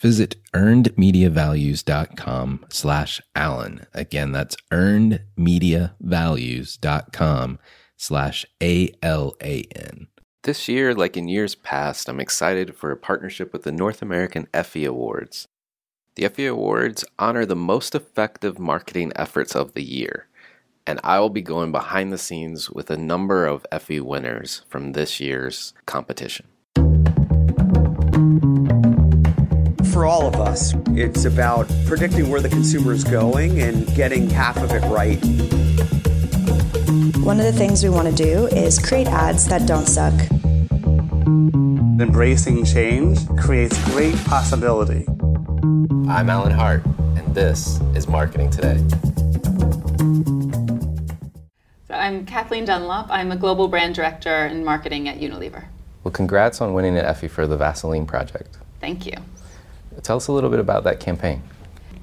Visit earnedmediavalues.com slash Alan. Again, that's earnedmediavalues.com slash A-L-A-N. This year, like in years past, I'm excited for a partnership with the North American Effie Awards. The Effie Awards honor the most effective marketing efforts of the year, and I will be going behind the scenes with a number of Effie winners from this year's competition. For all of us, it's about predicting where the consumer is going and getting half of it right. One of the things we want to do is create ads that don't suck. Embracing change creates great possibility. I'm Alan Hart, and this is Marketing Today. So I'm Kathleen Dunlop. I'm a global brand director in marketing at Unilever. Well, congrats on winning an Effie for the Vaseline project. Thank you. Tell us a little bit about that campaign.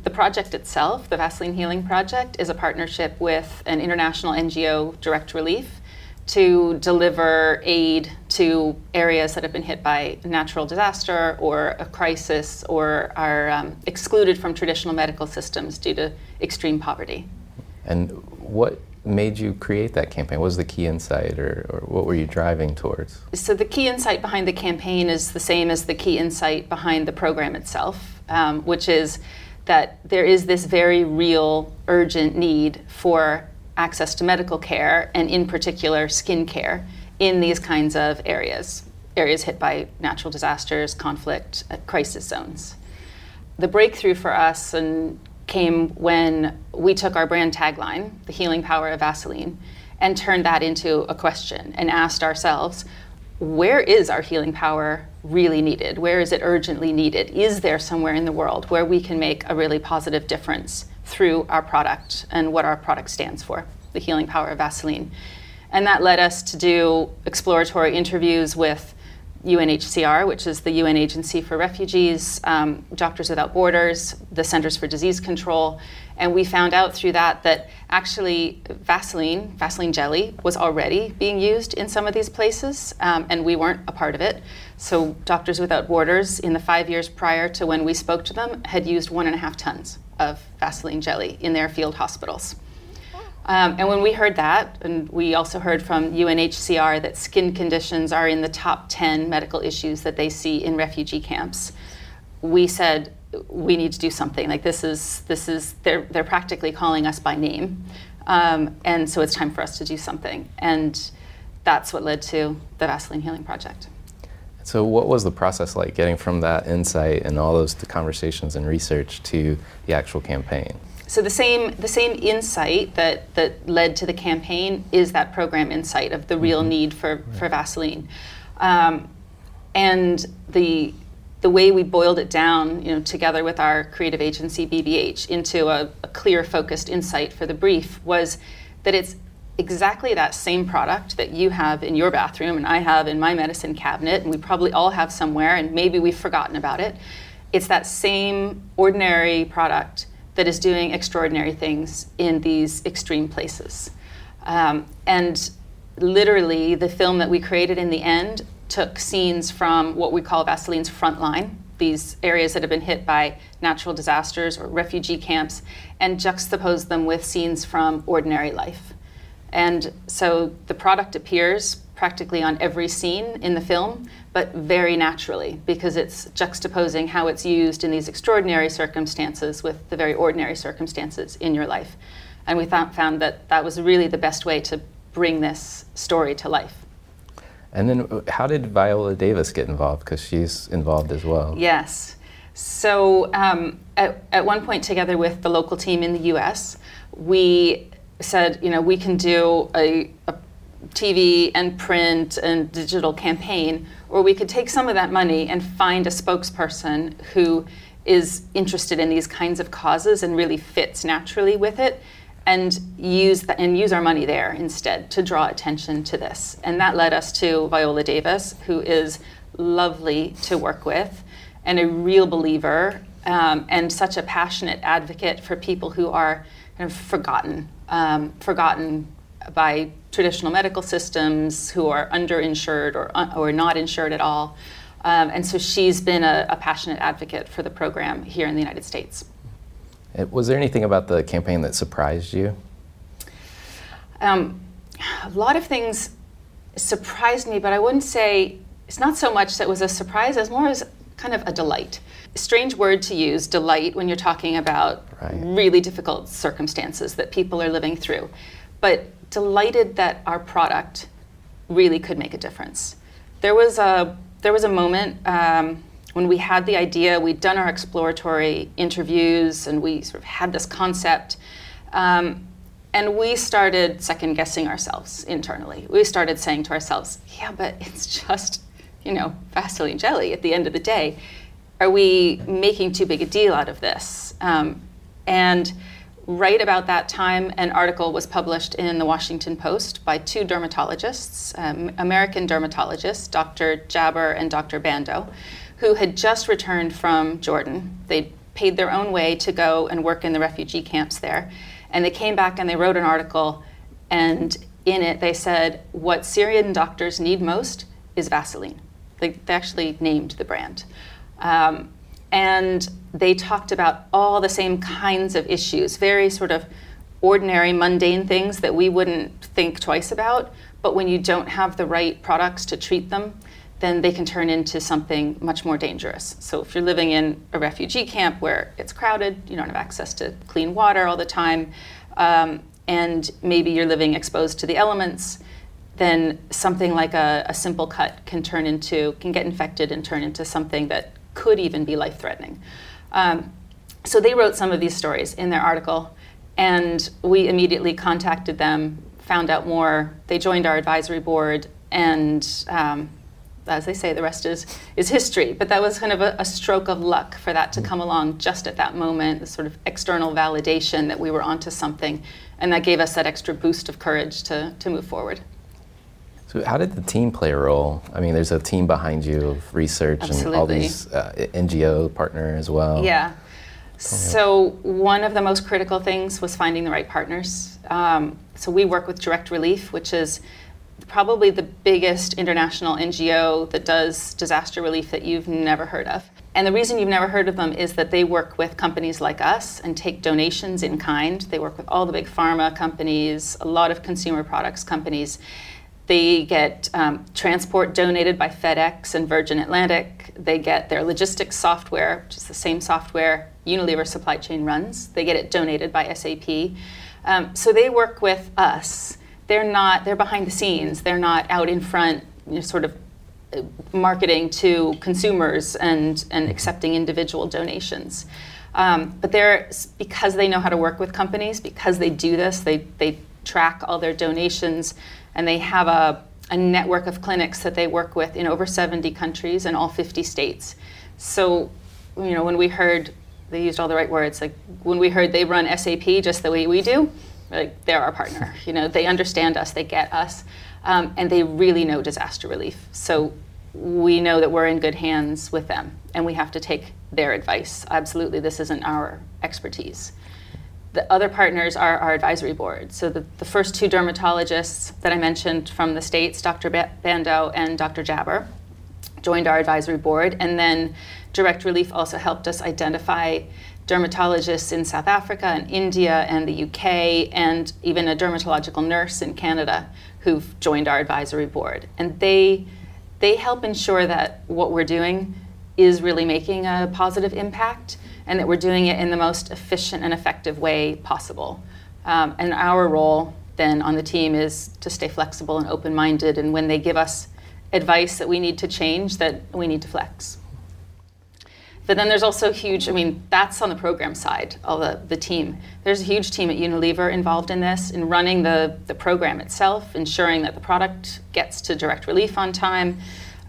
The project itself, the Vaseline Healing Project, is a partnership with an international NGO, Direct Relief, to deliver aid to areas that have been hit by a natural disaster or a crisis or are um, excluded from traditional medical systems due to extreme poverty. And what made you create that campaign? What was the key insight or, or what were you driving towards? So, the key insight behind the campaign is the same as the key insight behind the program itself, um, which is that there is this very real, urgent need for access to medical care, and in particular, skin care, in these kinds of areas, areas hit by natural disasters, conflict, uh, crisis zones. The breakthrough for us and came when we took our brand tagline, the healing power of Vaseline, and turned that into a question and asked ourselves, where is our healing power really needed? Where is it urgently needed? Is there somewhere in the world where we can make a really positive difference through our product and what our product stands for, the healing power of Vaseline? And that led us to do exploratory interviews with UNHCR, which is the UN Agency for Refugees, um, Doctors Without Borders, the Centers for Disease Control, and we found out through that that actually Vaseline, Vaseline jelly, was already being used in some of these places, um, and we weren't a part of it. So Doctors Without Borders, in the five years prior to when we spoke to them, had used one and a half tons of Vaseline jelly in their field hospitals. Um, and when we heard that, and we also heard from UNHCR that skin conditions are in the top 10 medical issues that they see in refugee camps, we said we need to do something. Like this is this is they're they're practically calling us by name, um, and so it's time for us to do something. And that's what led to the Vaseline Healing Project. So, what was the process like getting from that insight and all those conversations and research to the actual campaign? So the same the same insight that that led to the campaign is that program insight of the real mm-hmm. need for right. for Vaseline, um, and the the way we boiled it down, you know, together with our creative agency BBH into a, a clear, focused insight for the brief was that it's exactly that same product that you have in your bathroom and I have in my medicine cabinet, and we probably all have somewhere, and maybe we've forgotten about it. It's that same ordinary product that is doing extraordinary things in these extreme places. Um, and literally, the film that we created in the end took scenes from what we call Vaseline's front line, these areas that have been hit by natural disasters or refugee camps, and juxtaposed them with scenes from ordinary life. And so the product appears practically on every scene in the film, but very naturally because it's juxtaposing how it's used in these extraordinary circumstances with the very ordinary circumstances in your life. And we th- found that that was really the best way to bring this story to life. And then, uh, how did Viola Davis get involved? Because she's involved as well. Yes. So, um, at, at one point, together with the local team in the US, we said, you know, we can do a, a TV and print and digital campaign, or we could take some of that money and find a spokesperson who is interested in these kinds of causes and really fits naturally with it and use the, and use our money there instead to draw attention to this. And that led us to Viola Davis, who is lovely to work with and a real believer um, and such a passionate advocate for people who are kind of forgotten, um, forgotten by traditional medical systems who are underinsured or, or not insured at all. Um, and so she's been a, a, passionate advocate for the program here in the United States. Uh, was there anything about the campaign that surprised you? Um, a lot of things surprised me, but I wouldn't say it's not so much that was a surprise as more as kind of a delight. Strange word to use, delight, when you're talking about right. really difficult circumstances that people are living through. But delighted that our product really could make a difference. There was a there was a moment um, when we had the idea. We'd done our exploratory interviews, and we sort of had this concept. Um, and we started second guessing ourselves internally. We started saying to ourselves, yeah, but it's just, you know, Vaseline jelly at the end of the day. Are we making too big a deal out of this? Um, and right about that time, an article was published in the Washington Post by two dermatologists, um, American dermatologists, Dr. Jaber and Dr. Bando, who had just returned from Jordan. They paid their own way to go and work in the refugee camps there. And they came back and they wrote an article, and in it they said, What Syrian doctors need most is Vaseline. They, they actually named the brand. Um, and they talked about all the same kinds of issues, very sort of ordinary, mundane things that we wouldn't think twice about. But when you don't have the right products to treat them, then they can turn into something much more dangerous. So if you're living in a refugee camp where it's crowded, you don't have access to clean water all the time, um, and maybe you're living exposed to the elements, then something like a, a simple cut can turn into, can get infected and turn into something that could even be life threatening. Um, so they wrote some of these stories in their article, and we immediately contacted them, found out more. They joined our advisory board, and um, as they say, the rest is, is history. But that was kind of a, a, stroke of luck for that to come along just at that moment, the sort of external validation that we were onto something. And that gave us that extra boost of courage to, to move forward. So, how did the team play a role? I mean, there's a team behind you of research Absolutely. and all these uh, NGO partner as well. Yeah. So, one of the most critical things was finding the right partners. Um, so, we work with Direct Relief, which is probably the biggest international NGO that does disaster relief that you've never heard of. And the reason you've never heard of them is that they work with companies like us and take donations in kind. They work with all the big pharma companies, a lot of consumer products companies. They get um, transport donated by FedEx and Virgin Atlantic. They get their logistics software, which is the same software Unilever supply chain runs. They get it donated by SAP. Um, so they work with us. They're not, they're behind the scenes. They're not out in front, you know, sort of marketing to consumers and, and accepting individual donations. Um, but they're because they know how to work with companies, because they do this, they, they track all their donations, and they have a, a network of clinics that they work with in over 70 countries and all 50 states. So, you know, when we heard they used all the right words, like when we heard they run SAP just the way we do, like they're our partner. You know, they understand us, they get us, um, and they really know disaster relief. So we know that we're in good hands with them, and we have to take their advice. Absolutely, this isn't our expertise. The other partners are our advisory board. So the, the first two dermatologists that I mentioned from the states, Dr. Bando and Dr. Jaber, joined our advisory board, and then Direct Relief also helped us identify dermatologists in South Africa and India and the UK, and even a dermatological nurse in Canada who've joined our advisory board. And they, they help ensure that what we're doing is really making a positive impact and that we're doing it in the most efficient and effective way possible. Um, and our role then on the team is to stay flexible and open minded, and when they give us advice that we need to change, that we need to flex. But then there's also huge, I mean, that's on the program side all the, the team. There's a huge team at Unilever involved in this, in running the, the program itself, ensuring that the product gets to direct relief on time,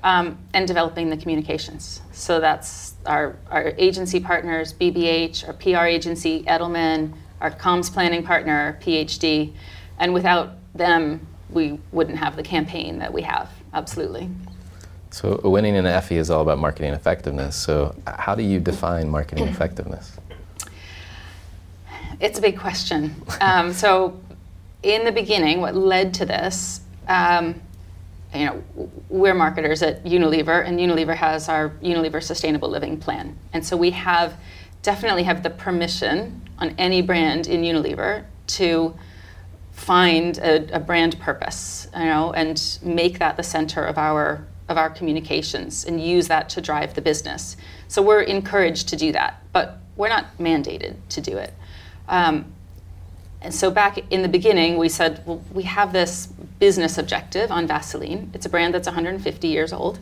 um, and developing the communications. So that's our, our agency partners, BBH, our PR agency, Edelman, our comms planning partner, PhD. And without them, we wouldn't have the campaign that we have, absolutely. So winning an Effie is all about marketing effectiveness. So how do you define marketing effectiveness? It's a big question. Um, so in the beginning, what led to this, um, you know, we're marketers at Unilever, and Unilever has our Unilever Sustainable Living Plan, and so we have definitely have the permission on any brand in Unilever to find a, a brand purpose, you know, and make that the center of our of our communications and use that to drive the business. So we're encouraged to do that, but we're not mandated to do it. Um, and so back in the beginning, we said, well, we have this business objective on Vaseline. It's a brand that's 150 years old.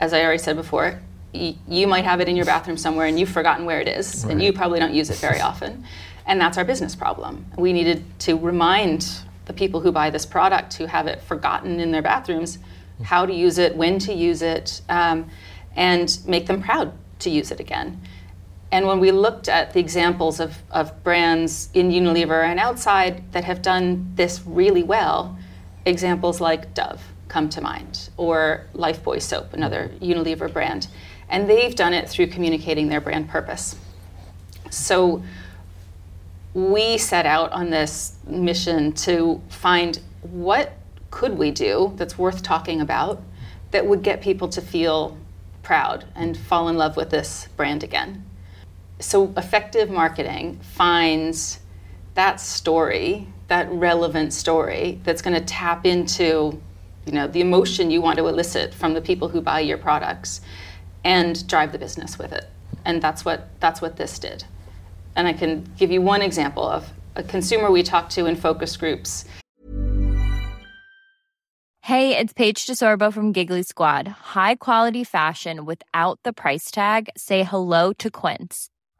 As I already said before, y- you might have it in your bathroom somewhere and you've forgotten where it is, right. and you probably don't use it very often. And that's our business problem. We needed to remind the people who buy this product who have it forgotten in their bathrooms how to use it, when to use it, um, and make them proud to use it again. And when we looked at the examples of, of brands in Unilever and outside that have done this really well, examples like Dove come to mind, or Lifebuoy soap, another Unilever brand. And they've done it through communicating their brand purpose. So we set out on this mission to find what could we do that's worth talking about that would get people to feel proud and fall in love with this brand again? So, effective marketing finds that story, that relevant story that's going to tap into you know, the emotion you want to elicit from the people who buy your products and drive the business with it. And that's what, that's what this did. And I can give you one example of a consumer we talked to in focus groups Hey, it's Paige DeSorbo from Giggly Squad. High quality fashion without the price tag. Say hello to Quince.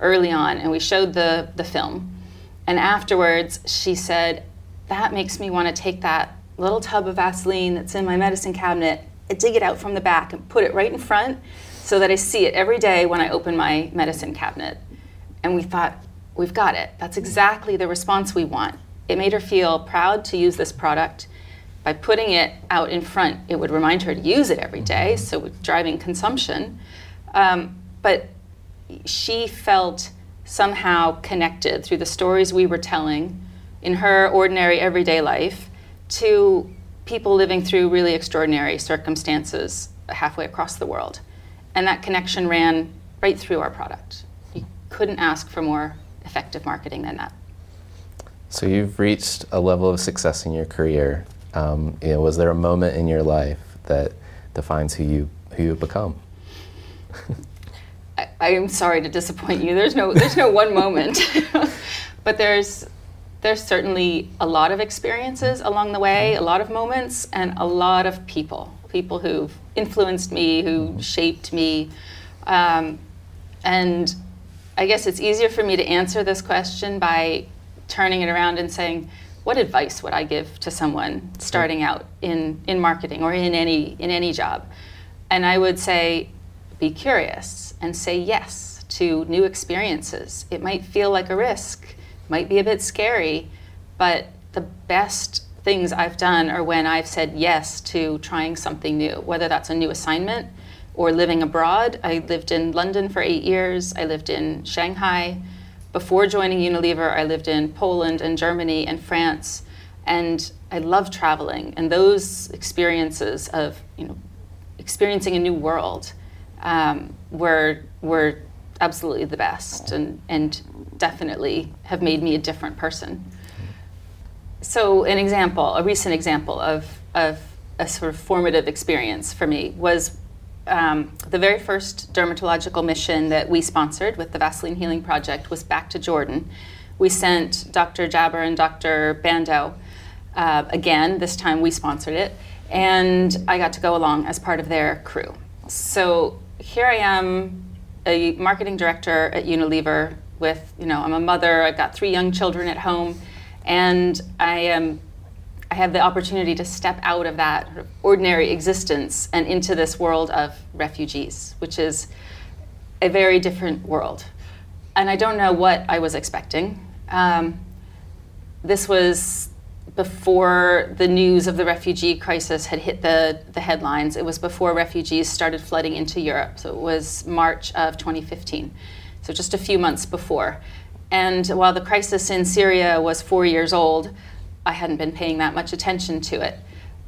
Early on, and we showed the, the film. And afterwards, she said, that makes me want to take that little tub of Vaseline that's in my medicine cabinet, I dig it out from the back and put it right in front so that I see it every day when I open my medicine cabinet. And we thought, we've got it. That's exactly the response we want. It made her feel proud to use this product. By putting it out in front, it would remind her to use it every day, so driving consumption. Um, but she felt somehow connected through the stories we were telling in her ordinary everyday life to people living through really extraordinary circumstances halfway across the world. And that connection ran right through our product. You couldn't ask for more effective marketing than that. So you've reached a level of success in your career. Um, you know, was there a moment in your life that defines who you who you've become? I, I am sorry to disappoint you. There's no there's no one moment, but there's there's certainly a lot of experiences along the way, a lot of moments, and a lot of people people who've influenced me, who shaped me. Um, and I guess it's easier for me to answer this question by turning it around and saying, what advice would I give to someone starting out in, in marketing or in any, in any job? And I would say, be curious and say yes to new experiences. It might feel like a risk, might be a bit scary, but the best things I've done are when I've said yes to trying something new, whether that's a new assignment or living abroad. I lived in London for eight years, I lived in Shanghai. Before joining Unilever, I lived in Poland and Germany and France. And I love traveling, and those experiences of you know, experiencing a new world um, were, were absolutely the best and, and definitely have made me a different person so an example, a recent example of, of a sort of formative experience for me was um, the very first dermatological mission that we sponsored with the Vaseline Healing Project was back to Jordan. We sent Dr. Jaber and Dr. Bandow uh, again, this time we sponsored it, and I got to go along as part of their crew. So here I am, a marketing director at Unilever with, you know, I'm a mother, I've got three young children at home and I am. I have the opportunity to step out of that ordinary existence and into this world of refugees, which is a very different world. And I don't know what I was expecting. Um, this was before the news of the refugee crisis had hit the, the headlines. It was before refugees started flooding into Europe. So it was March of 2015. So just a few months before. And while the crisis in Syria was four years old, I hadn't been paying that much attention to it.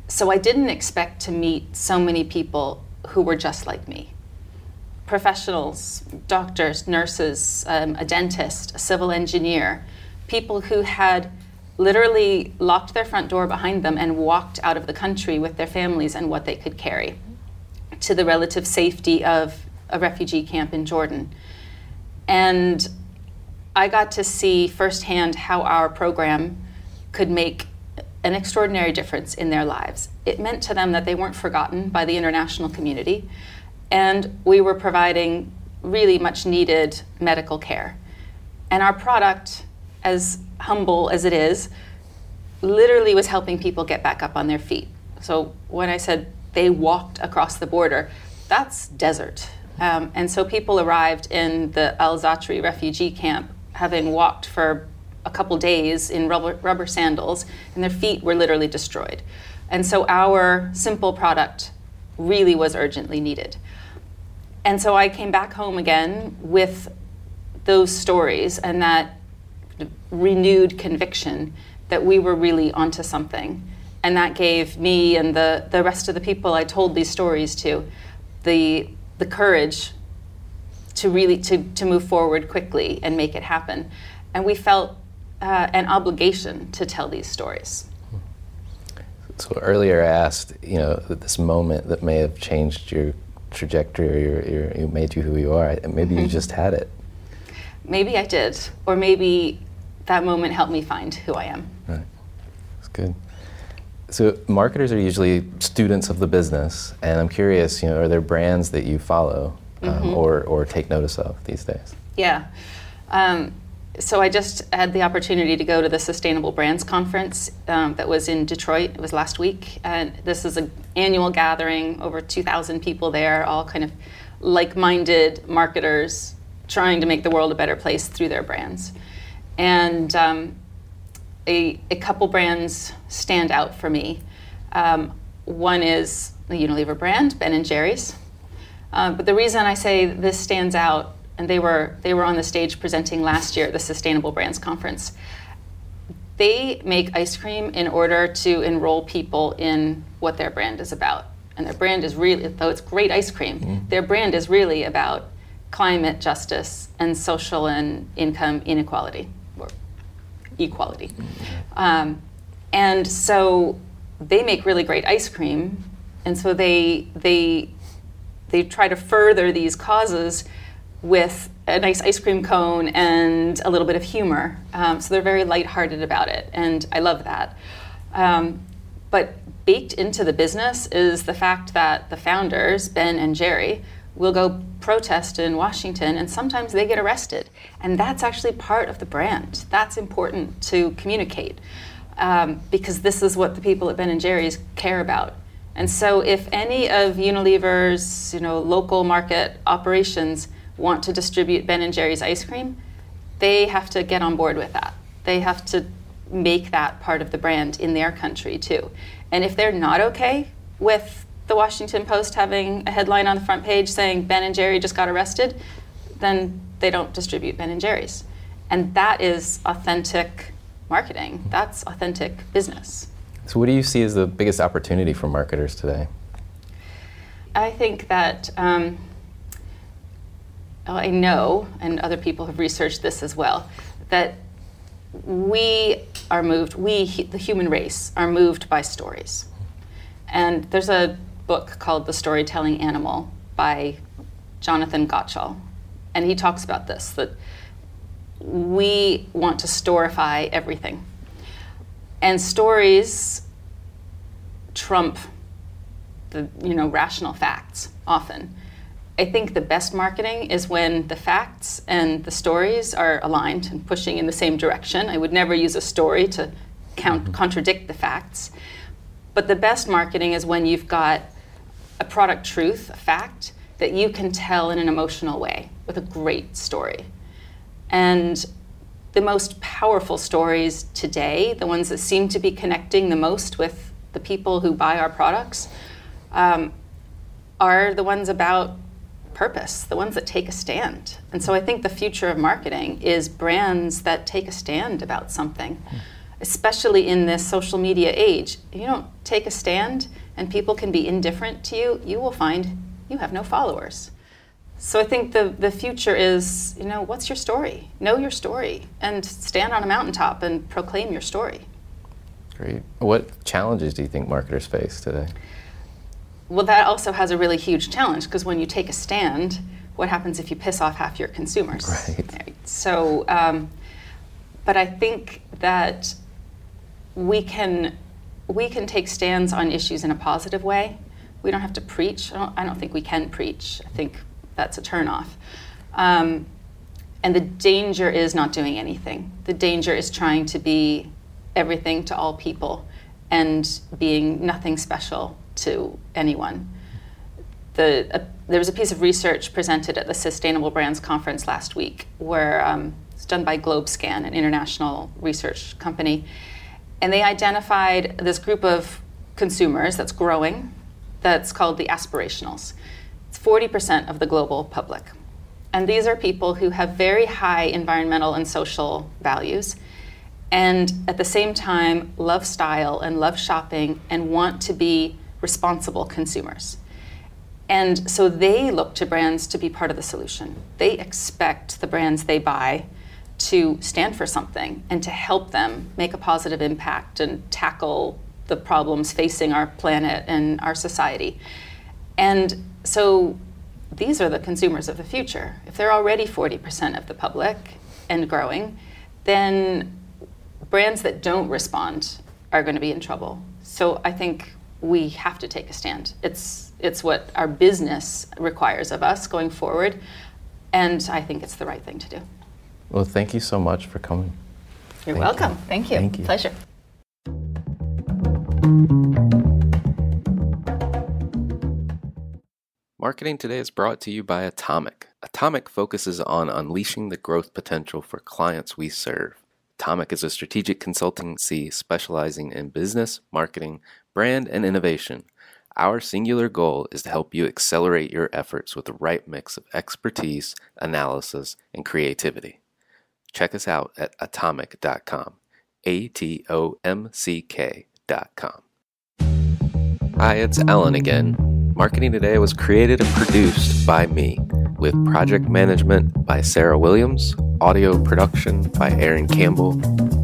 So I didn't expect to meet so many people who were just like me professionals, doctors, nurses, um, a dentist, a civil engineer, people who had literally locked their front door behind them and walked out of the country with their families and what they could carry to the relative safety of a refugee camp in Jordan. And I got to see firsthand how our program could make an extraordinary difference in their lives. It meant to them that they weren't forgotten by the international community, and we were providing really much needed medical care. And our product, as humble as it is, literally was helping people get back up on their feet. So when I said they walked across the border, that's desert. Um, and so people arrived in the Al Zaatari refugee camp having walked for a couple days in rubber, rubber sandals, and their feet were literally destroyed. And so our simple product really was urgently needed. And so I came back home again with those stories and that renewed conviction that we were really onto something. And that gave me and the, the rest of the people I told these stories to the, the courage to really to, to move forward quickly and make it happen. And we felt uh, an obligation to tell these stories. So earlier I asked, you know, this moment that may have changed your trajectory or your, your, you made you who you are. Maybe mm-hmm. you just had it. Maybe I did, or maybe that moment helped me find who I am. Right, that's good. So marketers are usually students of the business, and I'm curious, you know, are there brands that you follow um, mm-hmm. or, or take notice of these days? Yeah. Um, so I just had the opportunity to go to the Sustainable Brands Conference um, that was in Detroit. It was last week, and this is an annual gathering, over 2,000 people there, all kind of like-minded marketers trying to make the world a better place through their brands. And um, a, a, couple brands stand out for me. Um, one is the Unilever brand, Ben and Jerry's. Uh, but the reason I say this stands out and they were they were on the stage presenting last year at the Sustainable Brands Conference. They make ice cream in order to enroll people in what their brand is about. And their brand is really, though it's great ice cream, mm. their brand is really about climate justice and social and income inequality or equality. Um, and so they make really great ice cream, and so they they they try to further these causes with a nice ice cream cone and a little bit of humor. Um, so they're very lighthearted about it, and I love that. Um, but baked into the business is the fact that the founders, Ben and Jerry, will go protest in Washington, and sometimes they get arrested. And that's actually part of the brand. That's important to communicate um, because this is what the people at Ben and Jerry's care about. And so, if any of Unilever's, you know, local market operations want to distribute Ben and Jerry's ice cream, they have to get on board with that. They have to make that part of the brand in their country too. And if they're not okay with the Washington Post having a headline on the front page saying Ben and Jerry just got arrested, then they don't distribute Ben and Jerry's. And that is authentic marketing. That's authentic business. So, what do you see as the biggest opportunity for marketers today? I think that um, I know, and other people have researched this as well, that we are moved, we, the human race, are moved by stories. And there's a book called The Storytelling Animal by Jonathan Gottschall. And he talks about this that we want to storify everything. And stories trump the you know rational facts often. I think the best marketing is when the facts and the stories are aligned and pushing in the same direction. I would never use a story to count, mm-hmm. contradict the facts. But the best marketing is when you've got a product truth, a fact, that you can tell in an emotional way with a great story. And the most powerful stories today, the ones that seem to be connecting the most with the people who buy our products, um, are the ones about purpose, the ones that take a stand. And so I think the future of marketing is brands that take a stand about something, mm. especially in this social media age. If you don't take a stand and people can be indifferent to you, you will find you have no followers. So I think the, the future is, you know, what's your story? Know your story and stand on a mountaintop and proclaim your story. Great. What challenges do you think marketers face today? Well, that also has a really huge challenge because when you take a stand, what happens if you piss off half your consumers? Right. So, um, but I think that we can we can take stands on issues in a positive way. We don't have to preach. I don't, I don't think we can preach. I think that's a turnoff. Um, and the danger is not doing anything. The danger is trying to be everything to all people and being nothing special to anyone. The, uh, there was a piece of research presented at the Sustainable Brands Conference last week where um, it's done by GlobeScan, an international research company. And they identified this group of consumers that's growing that's called the aspirationals. It's 40% of the global public. And these are people who have very high environmental and social values and at the same time love style and love shopping and want to be responsible consumers. And so they look to brands to be part of the solution. They expect the brands they buy to stand for something and to help them make a positive impact and tackle the problems facing our planet and our society. And so these are the consumers of the future. If they're already 40% of the public and growing, then brands that don't respond are going to be in trouble. So I think we have to take a stand. It's it's what our business requires of us going forward, and I think it's the right thing to do. Well, thank you so much for coming. You're Thank welcome. you. Thank you. Thank you. Pleasure. Marketing Today is brought to you by Atomick. Atomick focuses on unleashing the growth potential for clients we serve. Atomick is a strategic consultancy specializing in business, marketing, brand, and innovation. Our singular goal is to help you accelerate your efforts with the right mix of expertise, analysis, and creativity. Check us out at atomick.com. A T O M C K.com. Hi, it's Alan again. Marketing Today was created and produced by me, with project management by Sarah Williams, audio production by Aaron Campbell,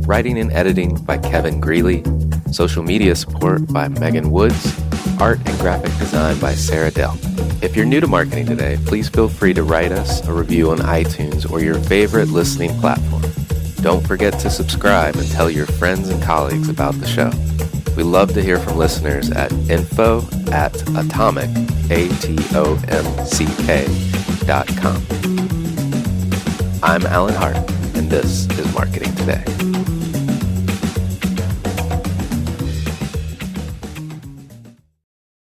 writing and editing by Kevin Greeley, social media support by Megan Woods, art and graphic design by Sarah Dell. If you're new to Marketing Today, please feel free to write us a review on iTunes or your favorite listening platform. Don't forget to subscribe and tell your friends and colleagues about the show. We love to hear from listeners at info at atomick, A-T-O-M-C-K dot com. I'm Alan Hart, and this is Marketing Today.